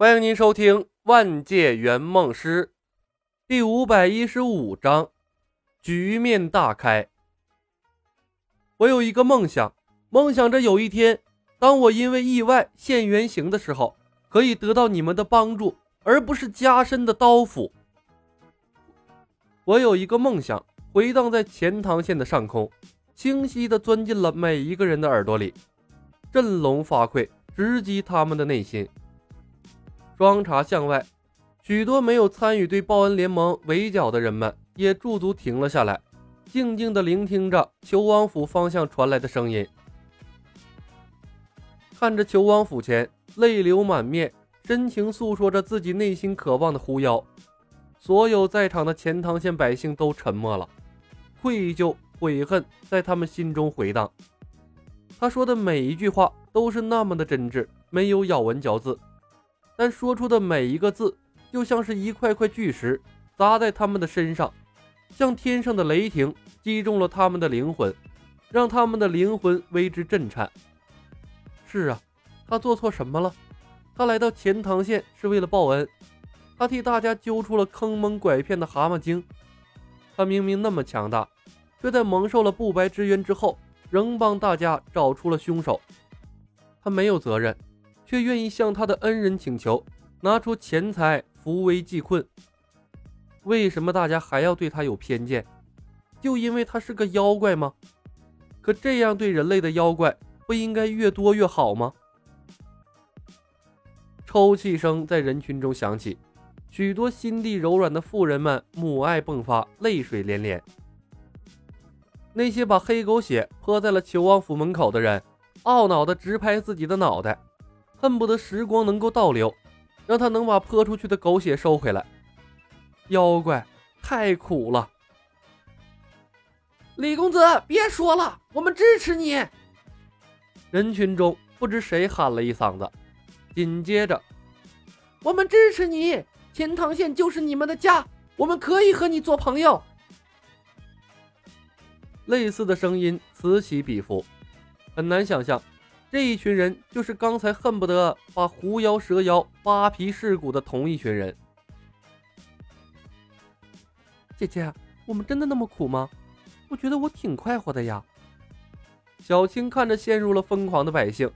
欢迎您收听《万界圆梦师》第五百一十五章，局面大开。我有一个梦想，梦想着有一天，当我因为意外现原形的时候，可以得到你们的帮助，而不是加深的刀斧。我有一个梦想，回荡在钱塘县的上空，清晰地钻进了每一个人的耳朵里，振聋发聩，直击他们的内心。双茶巷外，许多没有参与对报恩联盟围剿的人们也驻足停了下来，静静地聆听着求王府方向传来的声音。看着求王府前泪流满面、深情诉说着自己内心渴望的狐妖，所有在场的钱塘县百姓都沉默了，愧疚、悔恨在他们心中回荡。他说的每一句话都是那么的真挚，没有咬文嚼字。但说出的每一个字，就像是一块块巨石砸在他们的身上，像天上的雷霆击中了他们的灵魂，让他们的灵魂为之震颤。是啊，他做错什么了？他来到钱塘县是为了报恩，他替大家揪出了坑蒙拐骗的蛤蟆精。他明明那么强大，却在蒙受了不白之冤之后，仍帮大家找出了凶手。他没有责任。却愿意向他的恩人请求，拿出钱财扶危济困。为什么大家还要对他有偏见？就因为他是个妖怪吗？可这样对人类的妖怪，不应该越多越好吗？抽泣声在人群中响起，许多心地柔软的妇人们母爱迸发，泪水连连。那些把黑狗血泼在了求王府门口的人，懊恼地直拍自己的脑袋。恨不得时光能够倒流，让他能把泼出去的狗血收回来。妖怪太苦了。李公子，别说了，我们支持你。人群中不知谁喊了一嗓子，紧接着，我们支持你，钱塘县就是你们的家，我们可以和你做朋友。类似的声音此起彼伏，很难想象。这一群人就是刚才恨不得把狐妖蛇妖扒皮噬骨的同一群人。姐姐，我们真的那么苦吗？我觉得我挺快活的呀。小青看着陷入了疯狂的百姓，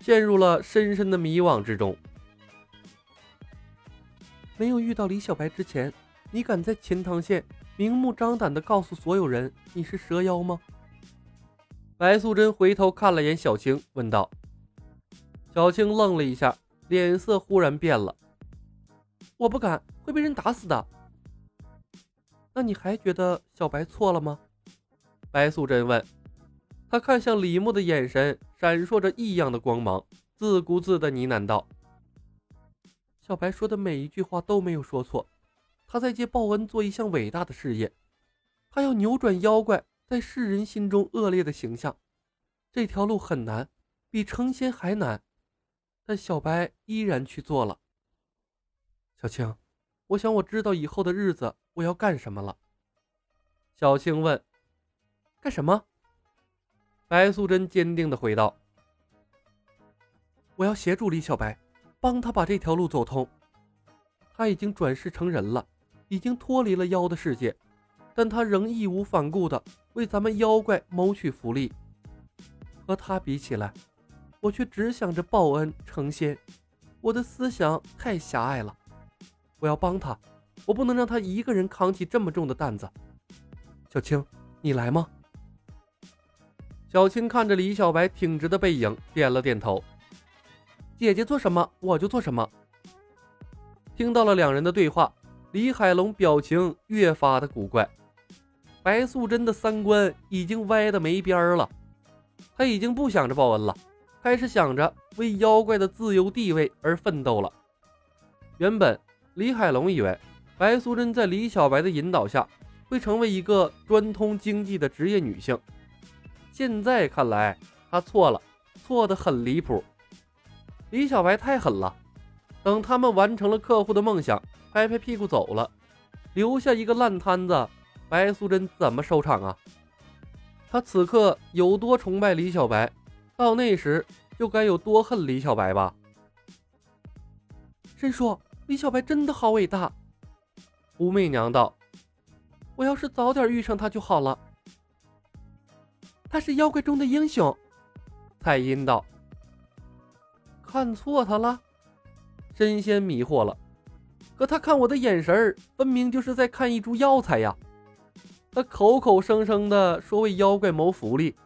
陷入了深深的迷惘之中。没有遇到李小白之前，你敢在钱塘县明目张胆的告诉所有人你是蛇妖吗？白素贞回头看了眼小青，问道：“小青愣了一下，脸色忽然变了。我不敢，会被人打死的。那你还觉得小白错了吗？”白素贞问。她看向李牧的眼神闪烁着异样的光芒，自顾自地呢喃道：“小白说的每一句话都没有说错，他在借报恩做一项伟大的事业，他要扭转妖怪。”在世人心中恶劣的形象，这条路很难，比成仙还难，但小白依然去做了。小青，我想我知道以后的日子我要干什么了。小青问：“干什么？”白素贞坚定的回道：“我要协助李小白，帮他把这条路走通。他已经转世成人了，已经脱离了妖的世界。”但他仍义无反顾地为咱们妖怪谋取福利，和他比起来，我却只想着报恩成仙。我的思想太狭隘了。我要帮他，我不能让他一个人扛起这么重的担子。小青，你来吗？小青看着李小白挺直的背影，点了点头。姐姐做什么，我就做什么。听到了两人的对话，李海龙表情越发的古怪。白素贞的三观已经歪的没边儿了，她已经不想着报恩了，开始想着为妖怪的自由地位而奋斗了。原本李海龙以为白素贞在李小白的引导下会成为一个专通经济的职业女性，现在看来他错了，错的很离谱。李小白太狠了，等他们完成了客户的梦想，拍拍屁股走了，留下一个烂摊子。白素贞怎么收场啊？她此刻有多崇拜李小白，到那时就该有多恨李小白吧。申叔，李小白真的好伟大。武媚娘道：“我要是早点遇上他就好了。”他是妖怪中的英雄。蔡音道：“看错他了。”神仙迷惑了，可他看我的眼神分明就是在看一株药材呀。他口口声声的说为妖怪谋福利，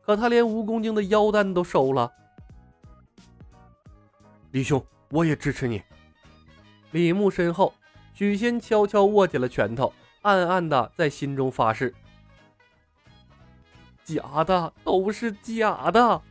可他连蜈蚣精的妖丹都收了。李兄，我也支持你。李牧身后，许仙悄悄握紧了拳头，暗暗的在心中发誓：假的，都是假的。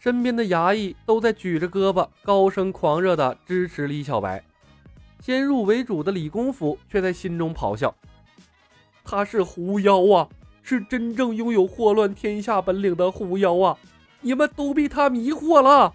身边的衙役都在举着胳膊，高声狂热的支持李小白。先入为主的李公甫却在心中咆哮。他是狐妖啊，是真正拥有祸乱天下本领的狐妖啊！你们都被他迷惑了。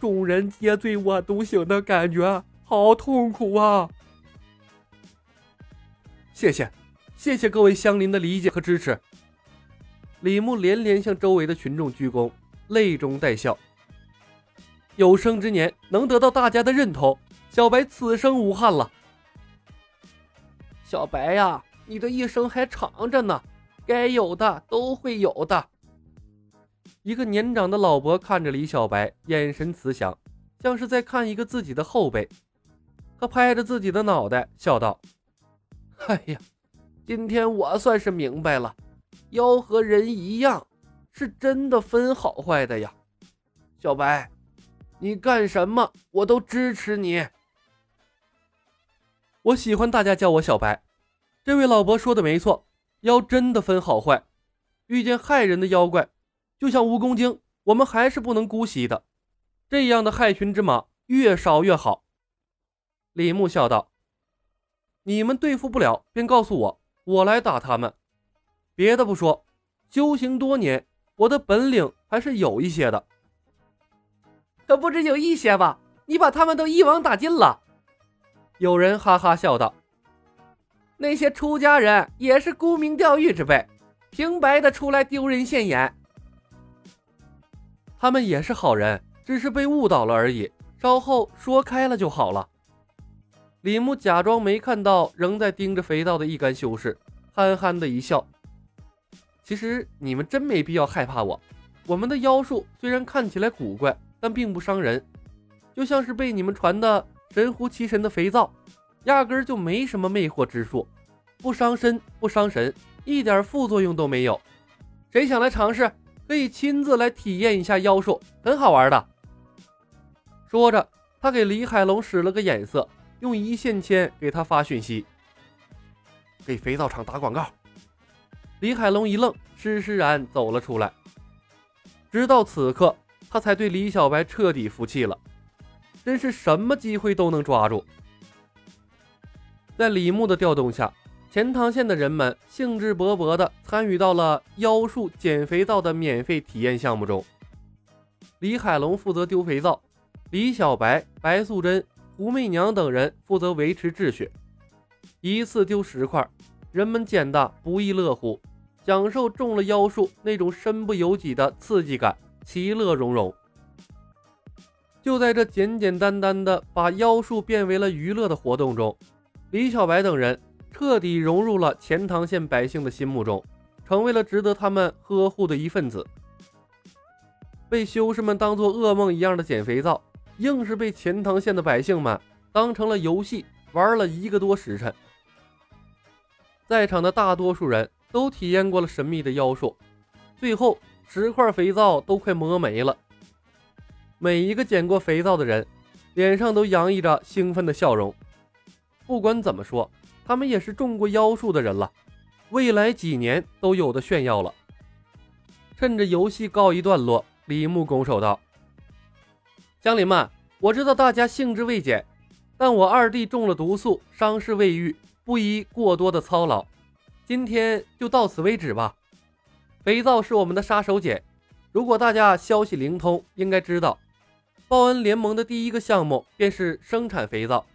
众人皆醉我独醒的感觉好痛苦啊！谢谢，谢谢各位乡邻的理解和支持。李牧连连向周围的群众鞠躬，泪中带笑。有生之年能得到大家的认同，小白此生无憾了。小白呀！你的一生还长着呢，该有的都会有的。一个年长的老伯看着李小白，眼神慈祥，像是在看一个自己的后辈。他拍着自己的脑袋，笑道：“哎呀，今天我算是明白了，妖和人一样，是真的分好坏的呀。小白，你干什么我都支持你。我喜欢大家叫我小白。”这位老伯说的没错，妖真的分好坏。遇见害人的妖怪，就像蜈蚣精，我们还是不能姑息的。这样的害群之马越少越好。李牧笑道：“你们对付不了，便告诉我，我来打他们。别的不说，修行多年，我的本领还是有一些的。可不止有一些吧？你把他们都一网打尽了。”有人哈哈笑道。那些出家人也是沽名钓誉之辈，平白的出来丢人现眼。他们也是好人，只是被误导了而已。稍后说开了就好了。李牧假装没看到仍在盯着肥皂的一干修士，憨憨的一笑。其实你们真没必要害怕我。我们的妖术虽然看起来古怪，但并不伤人，就像是被你们传的神乎其神的肥皂。压根儿就没什么魅惑之术，不伤身不伤神，一点副作用都没有。谁想来尝试，可以亲自来体验一下妖术，很好玩的。说着，他给李海龙使了个眼色，用一线牵给他发讯息：“给肥皂厂打广告。”李海龙一愣，施施然走了出来。直到此刻，他才对李小白彻底服气了，真是什么机会都能抓住。在李牧的调动下，钱塘县的人们兴致勃勃地参与到了妖术捡肥皂的免费体验项目中。李海龙负责丢肥皂，李小白、白素贞、胡媚娘等人负责维持秩序。一次丢十块，人们捡的不亦乐乎，享受中了妖术那种身不由己的刺激感，其乐融融。就在这简简单单的把妖术变为了娱乐的活动中。李小白等人彻底融入了钱塘县百姓的心目中，成为了值得他们呵护的一份子。被修士们当作噩梦一样的捡肥皂，硬是被钱塘县的百姓们当成了游戏玩了一个多时辰。在场的大多数人都体验过了神秘的妖术，最后十块肥皂都快磨没了。每一个捡过肥皂的人，脸上都洋溢着兴奋的笑容。不管怎么说，他们也是中过妖术的人了，未来几年都有的炫耀了。趁着游戏告一段落，李牧拱手道：“乡邻们，我知道大家兴致未减，但我二弟中了毒素，伤势未愈，不宜过多的操劳。今天就到此为止吧。肥皂是我们的杀手锏，如果大家消息灵通，应该知道，报恩联盟的第一个项目便是生产肥皂。”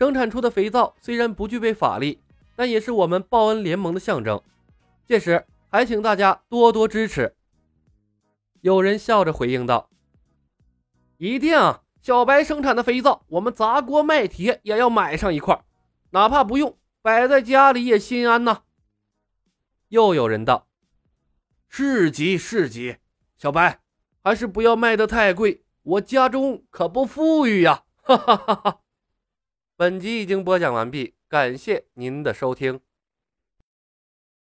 生产出的肥皂虽然不具备法力，但也是我们报恩联盟的象征。届时还请大家多多支持。有人笑着回应道：“一定，小白生产的肥皂，我们砸锅卖铁也要买上一块，哪怕不用，摆在家里也心安呐。又有人道：“是急是急，小白，还是不要卖的太贵，我家中可不富裕呀。”哈哈哈哈。本集已经播讲完毕，感谢您的收听。